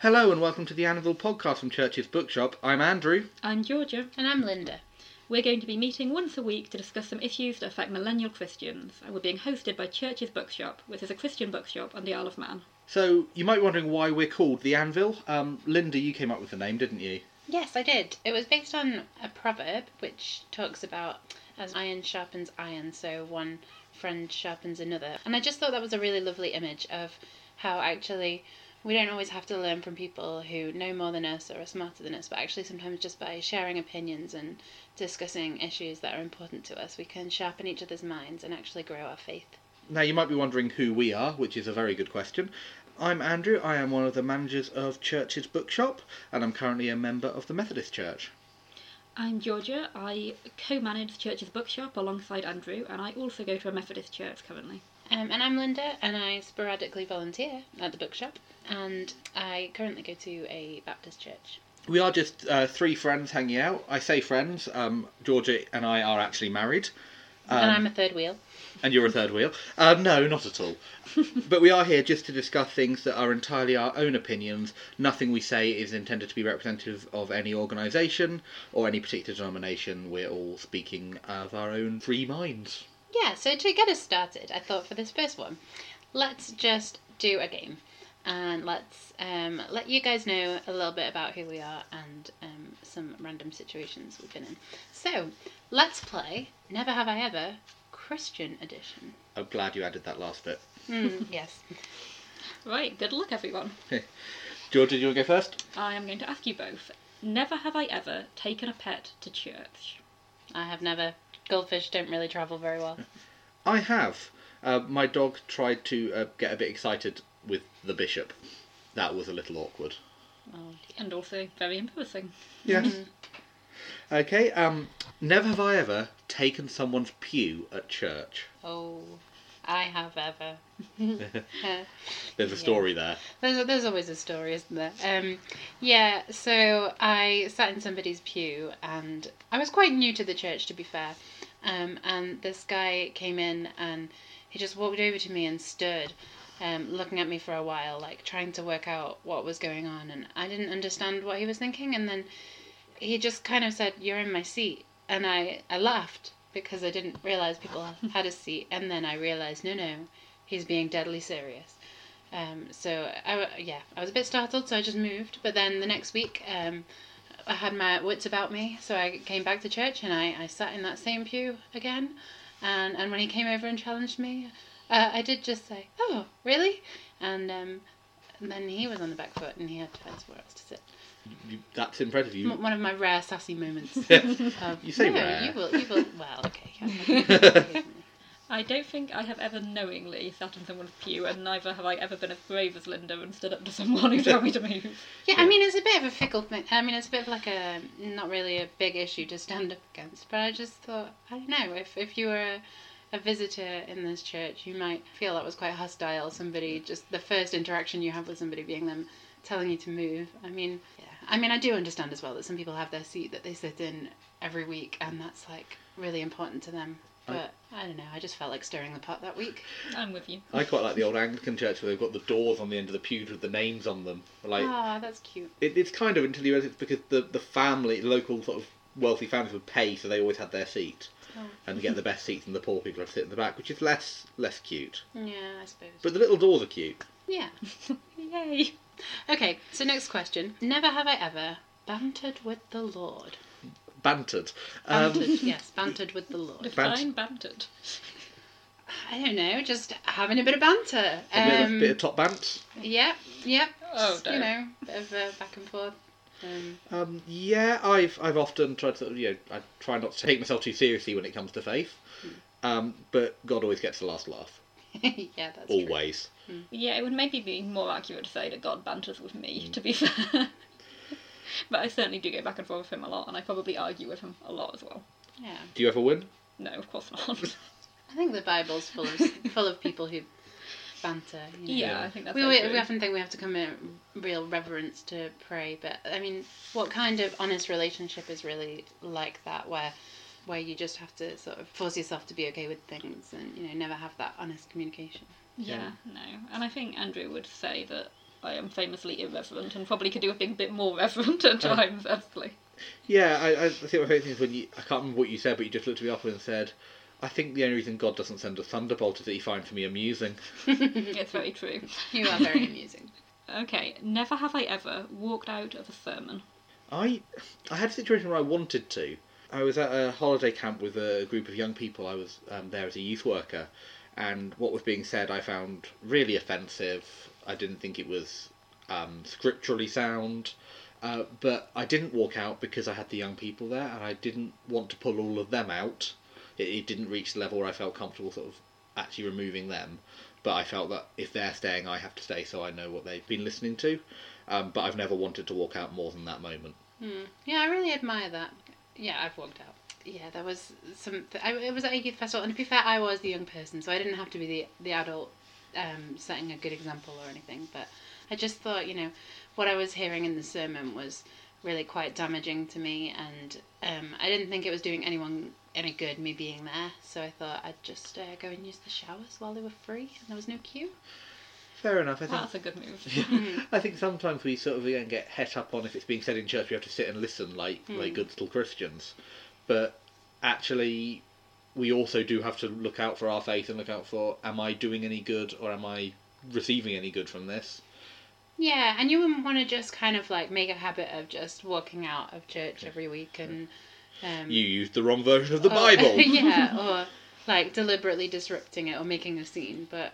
Hello and welcome to the Anvil podcast from Church's Bookshop. I'm Andrew. I'm Georgia. And I'm Linda. We're going to be meeting once a week to discuss some issues that affect millennial Christians, and we're being hosted by Church's Bookshop, which is a Christian bookshop on the Isle of Man. So you might be wondering why we're called the Anvil. Um, Linda, you came up with the name, didn't you? Yes, I did. It was based on a proverb which talks about as iron sharpens iron, so one friend sharpens another. And I just thought that was a really lovely image of how actually we don't always have to learn from people who know more than us or are smarter than us, but actually sometimes just by sharing opinions and discussing issues that are important to us, we can sharpen each other's minds and actually grow our faith. Now you might be wondering who we are, which is a very good question. I'm Andrew. I am one of the managers of Church's Bookshop, and I'm currently a member of the Methodist Church. I'm Georgia. I co manage Church's Bookshop alongside Andrew, and I also go to a Methodist church currently. Um, and I'm Linda, and I sporadically volunteer at the bookshop, and I currently go to a Baptist church. We are just uh, three friends hanging out. I say friends. Um, Georgia and I are actually married. and Um, I'm a third wheel. And you're a third wheel? Uh, no, not at all. but we are here just to discuss things that are entirely our own opinions. Nothing we say is intended to be representative of any organisation or any particular denomination. We're all speaking of our own free minds. Yeah, so to get us started, I thought for this first one, let's just do a game. And let's um, let you guys know a little bit about who we are and um, some random situations we've been in. So, let's play Never Have I Ever Christian Edition. I'm glad you added that last bit. Mm, yes. Right, good luck, everyone. Georgia, do you want to go first? I am going to ask you both Never have I ever taken a pet to church. I have never. Goldfish don't really travel very well. I have. Uh, my dog tried to uh, get a bit excited with the bishop. That was a little awkward. Oh, And also very embarrassing. Yes. Mhm. Okay, um, never have I ever taken someone's pew at church. oh, I have ever. Uh, There's a Yeah. story there. There's there's always a story, isn't there? Um, yeah. So I sat in somebody's pew, and I was quite new to the church, to be fair. Um, and this guy came in, and he just walked over to me and stood, um, looking at me for a while, like trying to work out what was going on. And I didn't understand what he was thinking. And then he just kind of said, "You're in my seat," and I I laughed because I didn't realize people had a seat. And then I realized, no, no, he's being deadly serious. Um, so I, yeah, I was a bit startled, so I just moved. But then the next week, um, I had my wits about me, so I came back to church and I, I sat in that same pew again. And and when he came over and challenged me, uh, I did just say, "Oh, really?" And um, and then he was on the back foot and he had to find somewhere else to sit. You, that's impressive. You, M- One of my rare sassy moments. of, You say no, rare. You will. You will. Well, okay. yeah. I don't think I have ever knowingly sat in someone's pew, and neither have I ever been as brave as Linda and stood up to someone who told me to move. Yeah, I mean, it's a bit of a fickle thing. I mean, it's a bit of like a not really a big issue to stand up against, but I just thought, I don't know, if if you were a, a visitor in this church, you might feel that was quite hostile. Somebody just the first interaction you have with somebody being them telling you to move. I mean, yeah, I mean, I do understand as well that some people have their seat that they sit in every week, and that's like really important to them. But I don't know. I just felt like stirring the pot that week. I'm with you. I quite like the old Anglican church where they've got the doors on the end of the pews with the names on them. Like Ah, that's cute. it, it's kind of until you realise it's because the the family, local sort of wealthy families would pay, so they always had their seat Oh. and get the best seats, and the poor people had to sit in the back, which is less less cute. Yeah, I suppose. But the little doors are cute. yeah. Yay! Okay, so next question. Never have I ever bantered with the Lord. Bantered. Um, Bantered, yes, bantered with the Lord. Define bantered. I don't know, just having a bit of banter. a bit, of, Um, bit of top bants. Yep, yep. Oh, just, no. You know, bit of uh, back and forth. Um, Um, yeah, I've I've often tried to you know I try not to take myself too seriously when it comes to faith, um, but God always gets the last laugh. yeah, that's true. Always. Yeah, it would maybe be more accurate to say that God banters with me, Mm. to be fair. But I certainly do go back and forth with him a lot, and I probably argue with him a lot as well. Yeah, Do you ever win? No, of course not. I think the Bible's full of full of people who banter. You know. yeah, Yeah. I think that's We, we, we often think we have to come in real reverence to pray, but I mean, what kind of honest relationship is really like that, where where you just have to sort of force yourself to be okay with things and you know never have that honest communication. Yeah, no. And I think Andrew would say that I am famously irreverent and probably could do with being a bit more reverent at Oh. times, actually. Yeah, I, I think my favourite thing is when you. I can't remember what you said, but you just looked at me up and said, I think the only reason God doesn't send a thunderbolt is that he finds me amusing. It's very true. You are very amusing. Okay, never have I ever walked out of a sermon. I I had a situation where I wanted to. I was at a holiday camp with a group of young people. I was um, there as a youth worker, and what was being said I found really offensive. I didn't think it was um, scripturally sound, uh, but I didn't walk out because I had the young people there, and I didn't want to pull all of them out. It, it didn't reach the level where I felt comfortable sort of actually removing them. But I felt that if they're staying, I have to stay, so I know what they've been listening to. Um, but I've never wanted to walk out more than that moment. Hmm. Yeah, I really admire that. Yeah, I've walked out. Yeah, there was some. I, it was at a youth festival, and to be fair, I was the young person, so I didn't have to be the the adult um, setting a good example or anything. But I just thought, you know, what I was hearing in the sermon was really quite damaging to me, and um, I didn't think it was doing anyone any good me being there. So I thought I'd just uh, go and use the showers while they were free, and there was no queue. Fair enough. I think. That's a good move. I think sometimes we sort of again get het up on if it's being said in church, we have to sit and listen like like Mm. good little Christians. But actually, we also do have to look out for our faith and look out for: am I doing any good or am I receiving any good from this? Yeah, and you wouldn't want to just kind of like make a habit of just walking out of church every week and. Um, You used the wrong version of the or- Bible. yeah, or like deliberately disrupting it or making a scene. But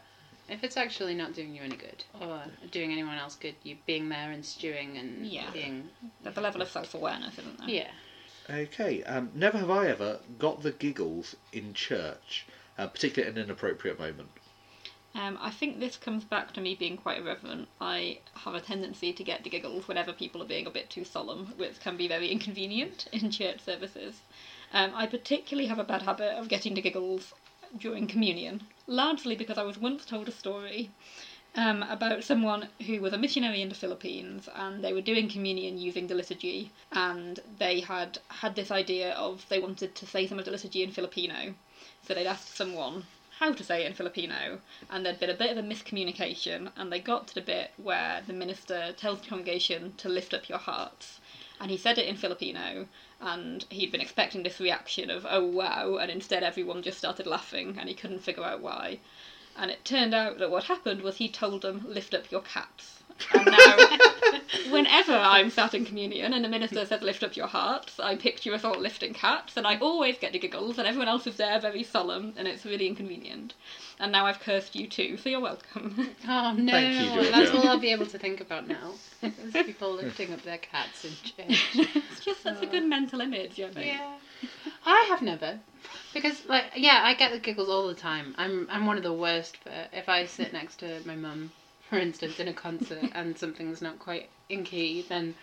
if it's actually not doing you any good or doing anyone else good, you being there and stewing and Yeah. being There's a level of self awareness, isn't there? yeah. Okay. Um, never have I ever got the giggles in church, uh, particularly at an inappropriate moment. Um, I think this comes back to me being quite irreverent. I have a tendency to get the giggles whenever people are being a bit too solemn, which can be very inconvenient in church services. Um, I particularly have a bad habit of getting the giggles during communion, largely because I was once told a story um, about someone who was a missionary in the Philippines and they were doing communion using the liturgy and they had had this idea of they wanted to say some of the liturgy in Filipino. So they'd asked someone how to say it in Filipino and there'd been a bit of a miscommunication and they got to the bit where the minister tells the congregation to lift up your hearts and he said it in Filipino and he'd been expecting this reaction of oh wow and instead everyone just started laughing and he couldn't figure out why and it turned out that what happened was he told them lift up your caps. and now whenever I'm sat in communion and the minister says lift up your hearts, I picture us all lifting cats, and I always get the giggles, and everyone else is there very solemn, and it's really inconvenient. And now I've cursed you too, so you're welcome. Oh no, Thank you, that's all I'll be able to think about now. Is people lifting up their cats in church. it's just such a good mental image, I think. Yeah, I have never, because like yeah, I get the giggles all the time. I'm I'm one of the worst for if I sit next to my mum, for instance, in a concert and something's not quite in key, then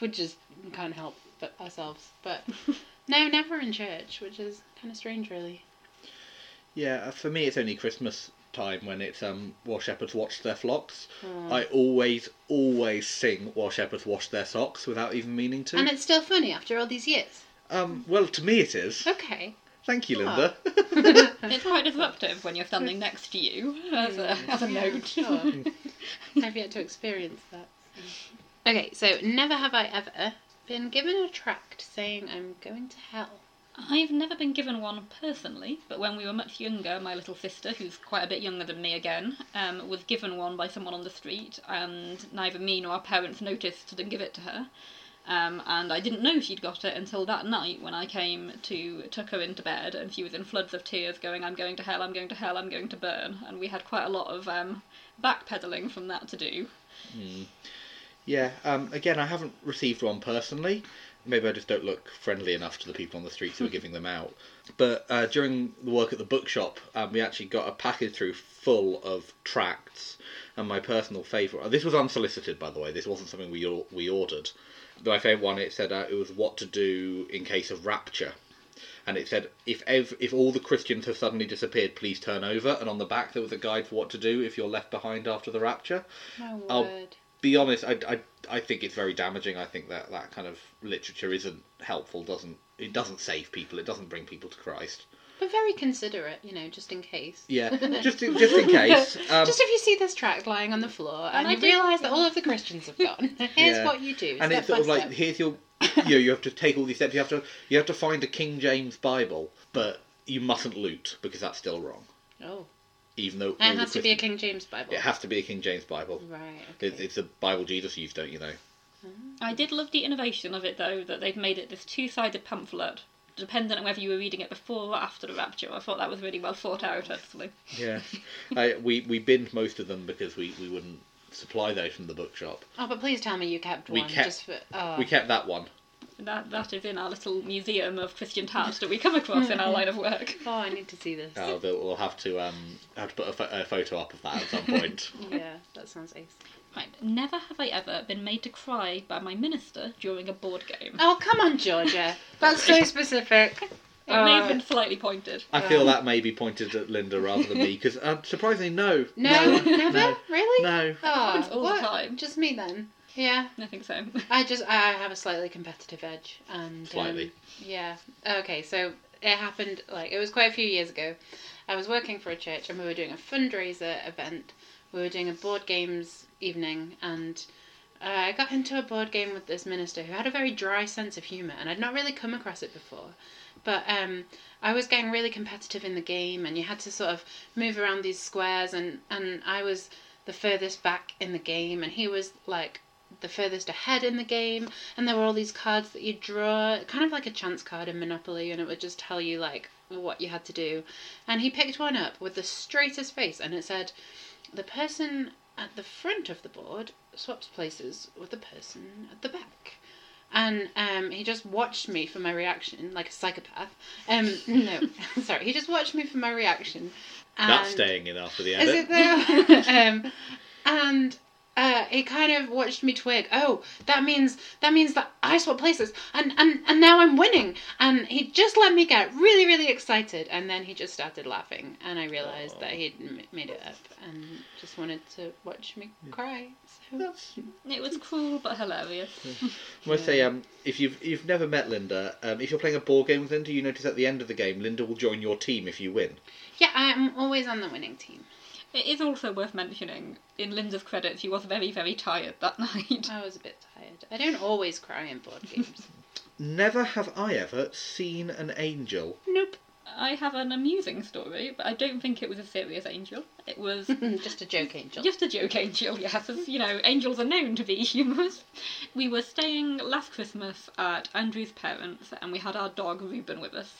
we just can't help but ourselves. But no, never in church, which is kind of strange, really. Yeah, uh, for me it's only Christmas time when it's um while shepherds watch their flocks. Oh. I always, always sing while shepherds wash their socks without even meaning to. And it's still funny after all these years. Um, well, to me it is. Okay. Thank you, Ah. Linda. It's quite disruptive when you're standing next to you, as a, as a note. Sure. I've yet to experience that. Okay, so never have I ever been given a tract saying I'm going to hell. I've never been given one personally, but when we were much younger, my little sister, who's quite a bit younger than me again, um, was given one by someone on the street, and neither me nor our parents noticed to give it to her. Um, and I didn't know she'd got it until that night when I came to tuck her into bed, and she was in floods of tears, going, "I'm going to hell, I'm going to hell, I'm going to burn." And we had quite a lot of um, backpedaling from that to do. Yeah, um, again, I haven't received one personally. Maybe I just don't look friendly enough to the people on the streets who are giving them out. But uh, during the work at the bookshop, um, we actually got a package through full of tracts. And my personal favourite, this was unsolicited, by the way. This wasn't something we we ordered. My favourite one, it said uh, it was what to do in case of rapture. And it said if ev- if all the Christians have suddenly disappeared, please turn over. And on the back there was a guide for what to do if you're left behind after the rapture My word. I'll- be honest, I, I, I think it's very damaging. I think that that kind of literature isn't helpful. Doesn't it? Doesn't save people. It doesn't bring people to Christ. But very considerate, you know, just in case. Yeah, just in, just in case. Um, just if you see this tract lying on the floor and, And I you did- realise that all of the Christians have gone, here's Yeah. what you do. and step it's sort by of like step. here's your you know you have to take all these steps you have to you have to find a king james bible but you mustn't loot because that's still wrong Oh, even though and it has to be a King James Bible. it has to be a king james bible Right. it, it's the bible jesus used don't you know I did love the innovation of it though that they've made it this two-sided pamphlet, dependent on whether you were reading it before or after the rapture. I thought that was really well thought out actually. yeah I, we we binned most of them because we, we wouldn't supply those from the bookshop Oh, but please tell me you kept We one kept- just for. Oh. we kept that one That that is in our little museum of Christian art that we come across in our line of work. Oh, I need to see this. uh, we'll we'll have to um have to put a, pho- a photo up of that at some point Yeah, that sounds ace. Right. Never have I ever been made to cry by my minister during a board game. Oh, come on, Georgia. That's so specific. It may have Uh, been slightly pointed. i feel that may be pointed at linda rather than me because um, surprisingly no No, never? no, Really? no Oh, Happens all the what? time. Just me then. Yeah, I think so. I just I have a slightly competitive edge, and um, Slightly. yeah. Okay, so it happened like it was quite a few years ago. I was working for a church, and we were doing a fundraiser event. We were doing a board games evening, and uh, I got into a board game with this minister who had a very dry sense of humour, and I'd not really come across it before. But um, I was getting really competitive in the game, and you had to sort of move around these squares, and, and I was the furthest back in the game, and he was like the furthest ahead in the game, and there were all these cards that you draw, kind of like a chance card in Monopoly, and it would just tell you like what you had to do. And he picked one up with the straightest face, and it said, "The person at the front of the board swaps places with the person at the back." And um, he just watched me for my reaction, like a psychopath. Um, no, sorry, he just watched me for my reaction. that's staying in after the edit. is edit it though? um, and uh, he kind of watched me twig. Oh, that means that means that I swap places, and and and now I'm winning. And he just let me get really really excited, and then he just started laughing, and I realised that he'd m- made it up and just wanted to watch me cry. So that's It was cruel but hilarious. I must say, um, if you've you've never met Linda, um, if you're playing a board game with Linda, you notice at the end of the game, Linda will join your team if you win. yeah, I'm always on the winning team. It is also worth mentioning, in Linda's credits, she was very, very tired that night. I was a bit tired. I don't always cry in board games. Never have I ever seen an angel. nope, I have an amusing story, but I don't think it was a serious angel. It was just a joke, Angel. just a joke angel, yes. As you know, angels are known to be humorous. We were staying last Christmas at Andrew's parents, and we had our dog Reuben with us.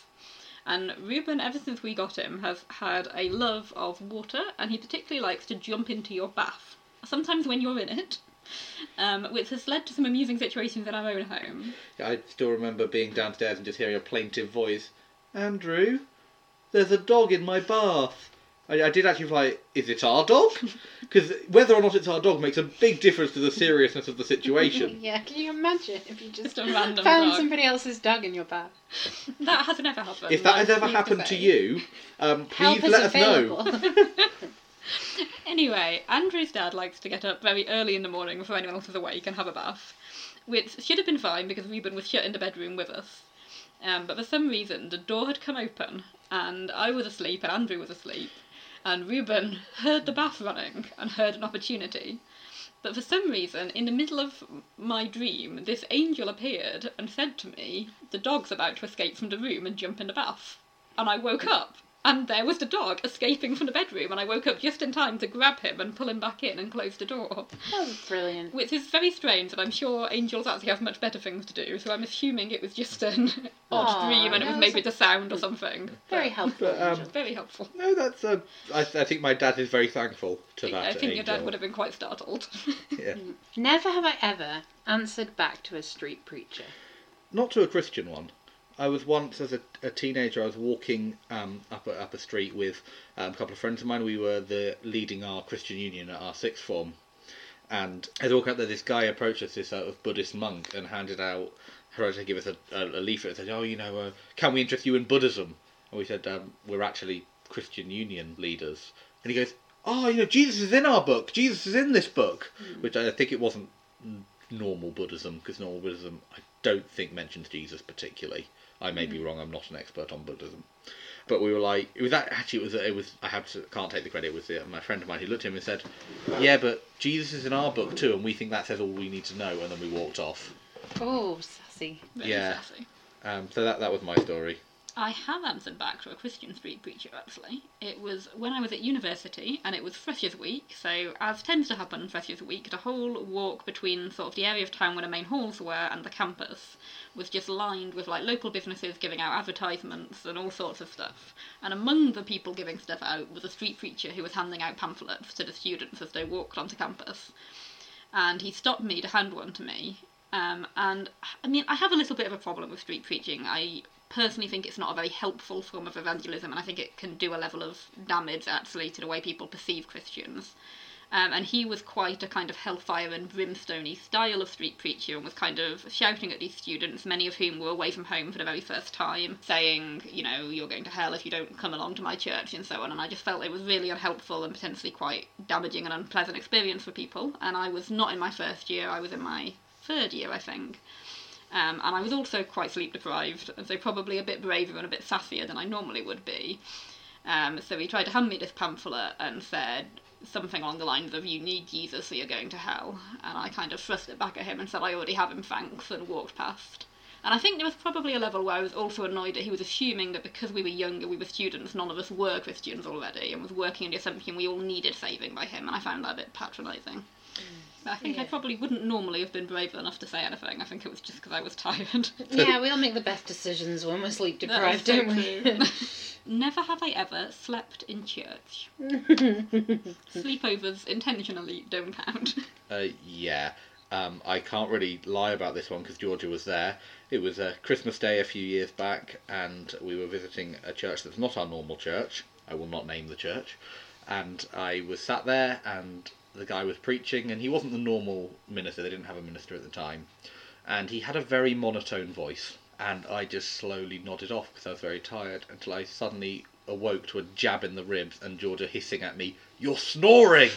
And Reuben, ever since we got him, has had a love of water, and he particularly likes to jump into your bath. Sometimes when you're in it, um, which has led to some amusing situations in our own home. I still remember being downstairs and just hearing a plaintive voice. Andrew, there's a dog in my bath. I, I did actually like, is it our dog? Because whether or not it's our dog makes a big difference to the seriousness of the situation. yeah, can you imagine if you just Just a random found dog. somebody else's dog in your bath? That has never happened. if that has ever happened to say. you, um, Help please is let us know. Anyway, Andrew's dad likes to get up very early in the morning before anyone else is awake and have a bath, which should have been fine because Reuben was shut in the bedroom with us. Um, but for some reason, the door had come open, and I was asleep, and Andrew was asleep, and Reuben heard the bath running and heard an opportunity. But for some reason, in the middle of my dream, this angel appeared and said to me, The dog's about to escape from the room and jump in the bath. And I woke up, and there was the dog escaping from the bedroom, and I woke up just in time to grab him and pull him back in and close the door. that was brilliant. Which is very strange, and I'm sure angels actually have much better things to do, so I'm assuming it was just an odd Aw, dream and it was maybe the sound or something. Very helpful. But, um, Very helpful. No, that's. Uh, I, I think my dad is very thankful to that. I think your dad would have been quite startled. Yeah. Never have I ever answered back to a street preacher. Not to a Christian one. I was once, as a, a teenager, I was walking um, up a, up a street with um, a couple of friends of mine. We were the leading our Christian Union at our sixth form, and as we walked up there, this guy approached us, this sort of Buddhist monk, and handed out, tried to give us a, a, a leaflet. and said, "Oh, you know, uh, can we interest you in Buddhism?" And we said, um, "We're actually Christian Union leaders." And he goes, "Oh, you know, Jesus is in our book. Jesus is in this book," which I think it wasn't normal Buddhism because normal Buddhism I don't think mentions Jesus particularly. I may be wrong. I'm not an expert on Buddhism. But we were like, it was that actually it was it was I have to can't take the credit. It was the, my friend of mine who looked at him and said, "Yeah, but Jesus is in our book too, and we think that says all we need to know." And then we walked off. Oh, sassy. Very Yeah. sassy. Um, so that that was my story. I have answered back to a Christian street preacher actually. It was when I was at university and it was Freshers Week, so as tends to happen in Freshers Week, the whole walk between sort of the area of town where the main halls were and the campus was just lined with like local businesses giving out advertisements and all sorts of stuff. And among the people giving stuff out was a street preacher who was handing out pamphlets to the students as they walked onto campus. And he stopped me to hand one to me. Um, and I mean, I have a little bit of a problem with street preaching. I personally think it's not a very helpful form of evangelism, and I think it can do a level of damage actually to the way people perceive Christians. Um, and he was quite a kind of hellfire and brimstoney style of street preacher and was kind of shouting at these students, many of whom were away from home for the very first time, saying, you know, you're going to hell if you don't come along to my church and so on. And I just felt it was really unhelpful and potentially quite damaging and unpleasant experience for people. And I was not in my first year, I was in my third year, I think. Um, and I was also quite sleep deprived, so probably a bit braver and a bit sassier than I normally would be. Um, so he tried to hand me this pamphlet and said something along the lines of, You need Jesus, so you're going to hell. And I kind of thrust it back at him and said, I already have him, thanks, and walked past. And I think there was probably a level where I was also annoyed that he was assuming that because we were younger, we were students, none of us were Christians already, and was working in the assumption we all needed saving by him, and I found that a bit patronising. But I think I probably wouldn't normally have been brave enough to say anything. I think it was just because I was tired. Yeah, we all make the best decisions when we're sleep deprived, don't we? Never have I ever slept in church. Sleepovers intentionally don't count. Uh, yeah. Um, I can't really lie about this one because Georgia was there. It was uh, Christmas Day a few years back, and we were visiting a church that's not our normal church. I will not name the church. And I was sat there, and the guy was preaching, and he wasn't the normal minister. They didn't have a minister at the time, and he had a very monotone voice. And I just slowly nodded off because I was very tired until I suddenly awoke to a jab in the ribs and Georgia hissing at me, "You're snoring!"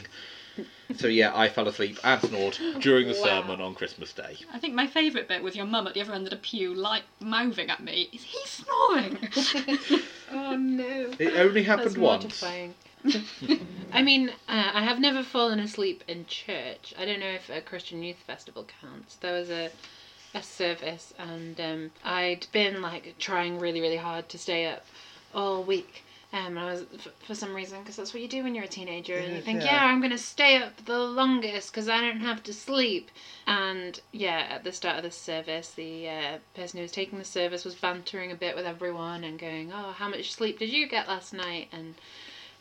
So yeah, I fell asleep and snored during the Wow. sermon on Christmas Day. I think my favourite bit was your mum at the other end of the pew, like mouthing at me, "Is he snoring?" oh no. It only happened That's once. mortifying. I mean, uh, I have never fallen asleep in church. I don't know if a Christian youth festival counts. There was a a service, and um, I'd been like trying really, really hard to stay up all week. Um, I was f- for some reason because that's what you do when you're a teenager, and you think, yeah. yeah, I'm gonna stay up the longest because I don't have to sleep. And yeah, at the start of the service, the uh, person who was taking the service was bantering a bit with everyone and going, "Oh, how much sleep did you get last night?" and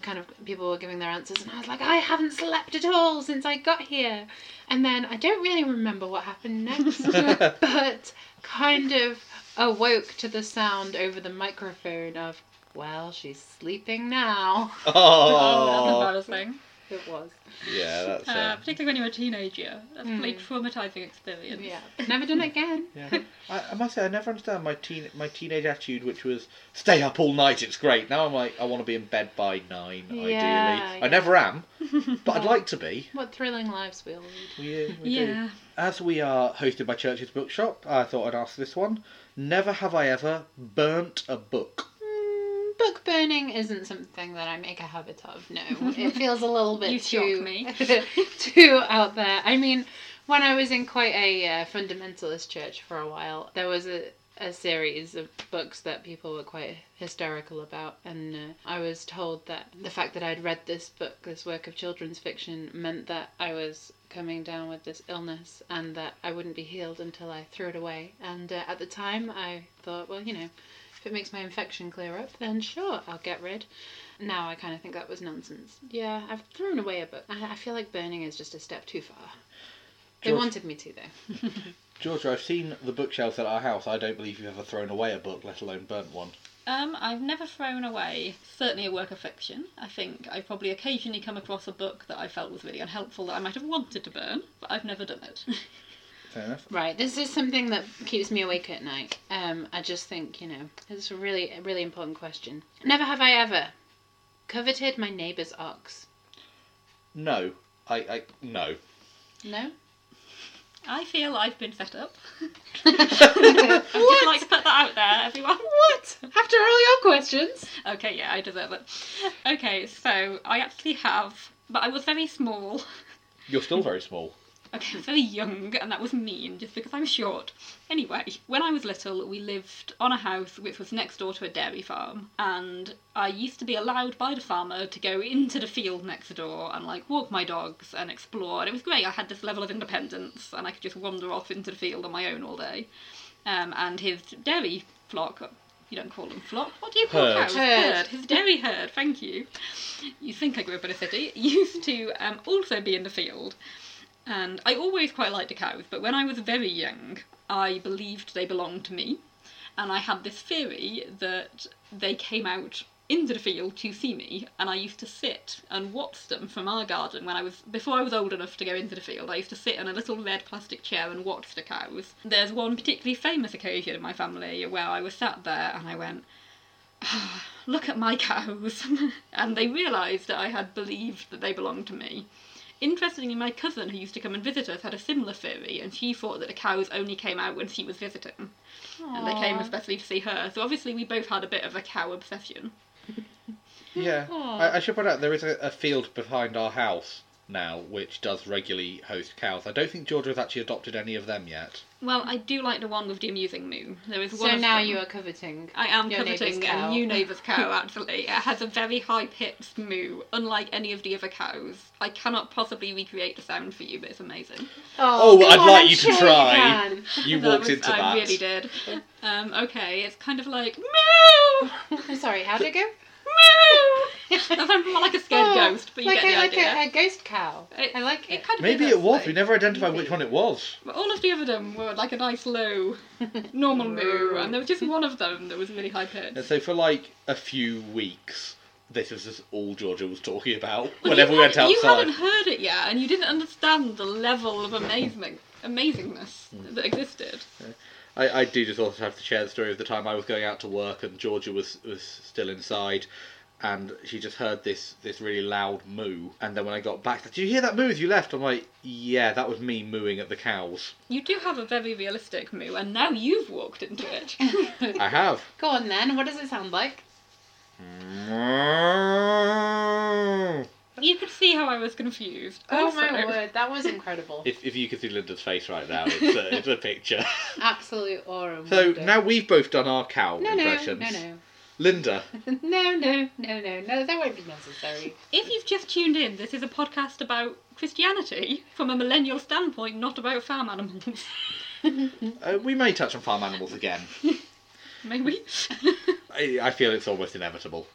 kind of people were giving their answers, and I was like, I haven't slept at all since I got here. And then I don't really remember what happened next, but kind of awoke to the sound over the microphone of, well, she's sleeping now. Oh, that's embarrassing. It was. yeah, that's Uh, uh, particularly when you're a teenager. That's a really Mm. traumatising experience. Yeah. Never done it again. yeah. I, I must say, I never understand my teen my teenage attitude, which was stay up all night. It's great. Now I'm like, I want to be in bed by nine, Yeah, ideally. yeah. I never am, but I'd like to be. What thrilling lives we all lead. We, we do. Yeah. As we are hosted by Church's Bookshop, I thought I'd ask this one. Never have I ever burnt a book. Book burning isn't something that I make a habit of. No, it feels a little bit too too out there. I mean, when I was in quite a uh, fundamentalist church for a while, there was a a series of books that people were quite hysterical about, and uh, I was told that the fact that I'd read this book, this work of children's fiction, meant that I was coming down with this illness and that I wouldn't be healed until I threw it away. And uh, at the time, I thought, well, you know, if it makes my infection clear up, then sure, I'll get rid. Now I kind of think that was nonsense. Yeah, I've thrown away a book. I, I feel like burning is just a step too far. They wanted me to, though. Georgia, I've seen the bookshelves at our house. I don't believe you've ever thrown away a book, let alone burnt one. Um, I've never thrown away certainly a work of fiction. I think I've probably occasionally come across a book that I felt was really unhelpful that I might have wanted to burn, but I've never done it. Fair enough. Right, this is something that keeps me awake at night. Um, I just think, you know, it's a really, a really important question. Never have I ever coveted my neighbour's ox. No, I, I no. No? I feel I've been fed up. I'd just like to put that out there, everyone. What? After all your questions? Okay, yeah, I deserve it. Okay, so I actually have, but I was very small. You're still very small. Okay, I was very young, and that was mean just because I'm short. Anyway, when I was little, we lived on a house which was next door to a dairy farm, and I used to be allowed by the farmer to go into the field next door and like walk my dogs and explore. And it was great. I had this level of independence, and I could just wander off into the field on my own all day. Um, and his dairy flock. You don't call them flock. What do you call Herd. cows? Herd. His dairy herd. Thank you. You think I grew up in a city? Used to um, also be in the field. And I always quite liked the cows, but when I was very young, I believed they belonged to me. And I had this theory that they came out into the field to see me, and I used to sit and watch them from our garden when I was before I was old enough to go into the field. I used to sit in a little red plastic chair and watch the cows. There's one particularly famous occasion in my family where I was sat there and I went, "Ah, "Look at my cows," and they realised that I had believed that they belonged to me. Interestingly, my cousin who used to come and visit us had a similar theory, and she thought that the cows only came out when she was visiting, and they came especially to see her. So obviously, we both had a bit of a cow obsession. Yeah. I, I should point out there is a, a field behind our house now which does regularly host cows. I don't think Georgia has actually adopted any of them yet. Well, I do like the one with the amusing moo. There is one. So now them. you are coveting. I am your neighbour's coveting cow. a new neighbour's cow, actually. It has a very high pitched moo, unlike any of the other cows. I cannot possibly recreate the sound for you, but it's amazing. Oh, go I'd on, like I'm you to sure try. can. You walked was- into I that. I really did. Um, okay, it's kind of like moo! I'm sorry, How did it go? Moo! That sounds more like a scared Oh, ghost, but you like get a, the like idea. A, a ghost cow. It- I like It it. kind of Maybe it was. actually. We never identified which one it was. But all of the other them were like a nice low, normal moo, and there was just one of them that was really high pitched. And so for like a few weeks, this was just all Georgia was talking about Well, whenever you we went outside. You hadn't heard it yet, and you didn't understand the level of amazement, amazingness Hmm. that existed. I, I do just also have to share the story of the time I was going out to work and Georgia was, was still inside. And she just heard this, this really loud moo. And then when I got back, did you hear that moo as you left? I'm like, yeah, that was me mooing at the cows. You do have a very realistic moo, and now you've walked into it. I have. Go on then. What does it sound like? Mm-hmm. You could see how I was confused. Oh my word, that was incredible. If, if you could see Linda's face right now, it's a, it's a picture. Absolute aura. So wonder. now we've both done our cow No, no, impressions. no, no. Linda, no, no, no, no, no, that won't be necessary. If you've just tuned in, this is a podcast about Christianity from a millennial standpoint, not about farm animals. uh, we may touch on farm animals again. Maybe. I, I feel it's almost inevitable.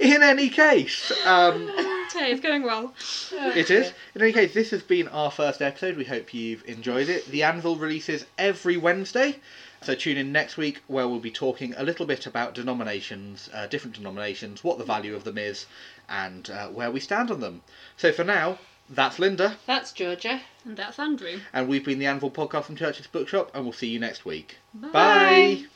In any case, um, okay, it's going well. it is. In any case, this has been our first episode. We hope you've enjoyed it. The Anvil releases every Wednesday, so tune in next week where we'll be talking a little bit about denominations, uh, different denominations, what the value of them is, and uh, where we stand on them. So for now, that's Linda, That's Georgia. And that's Andrew. and we've been the Anvil podcast from Church's Bookshop, and we'll see you next week. Bye.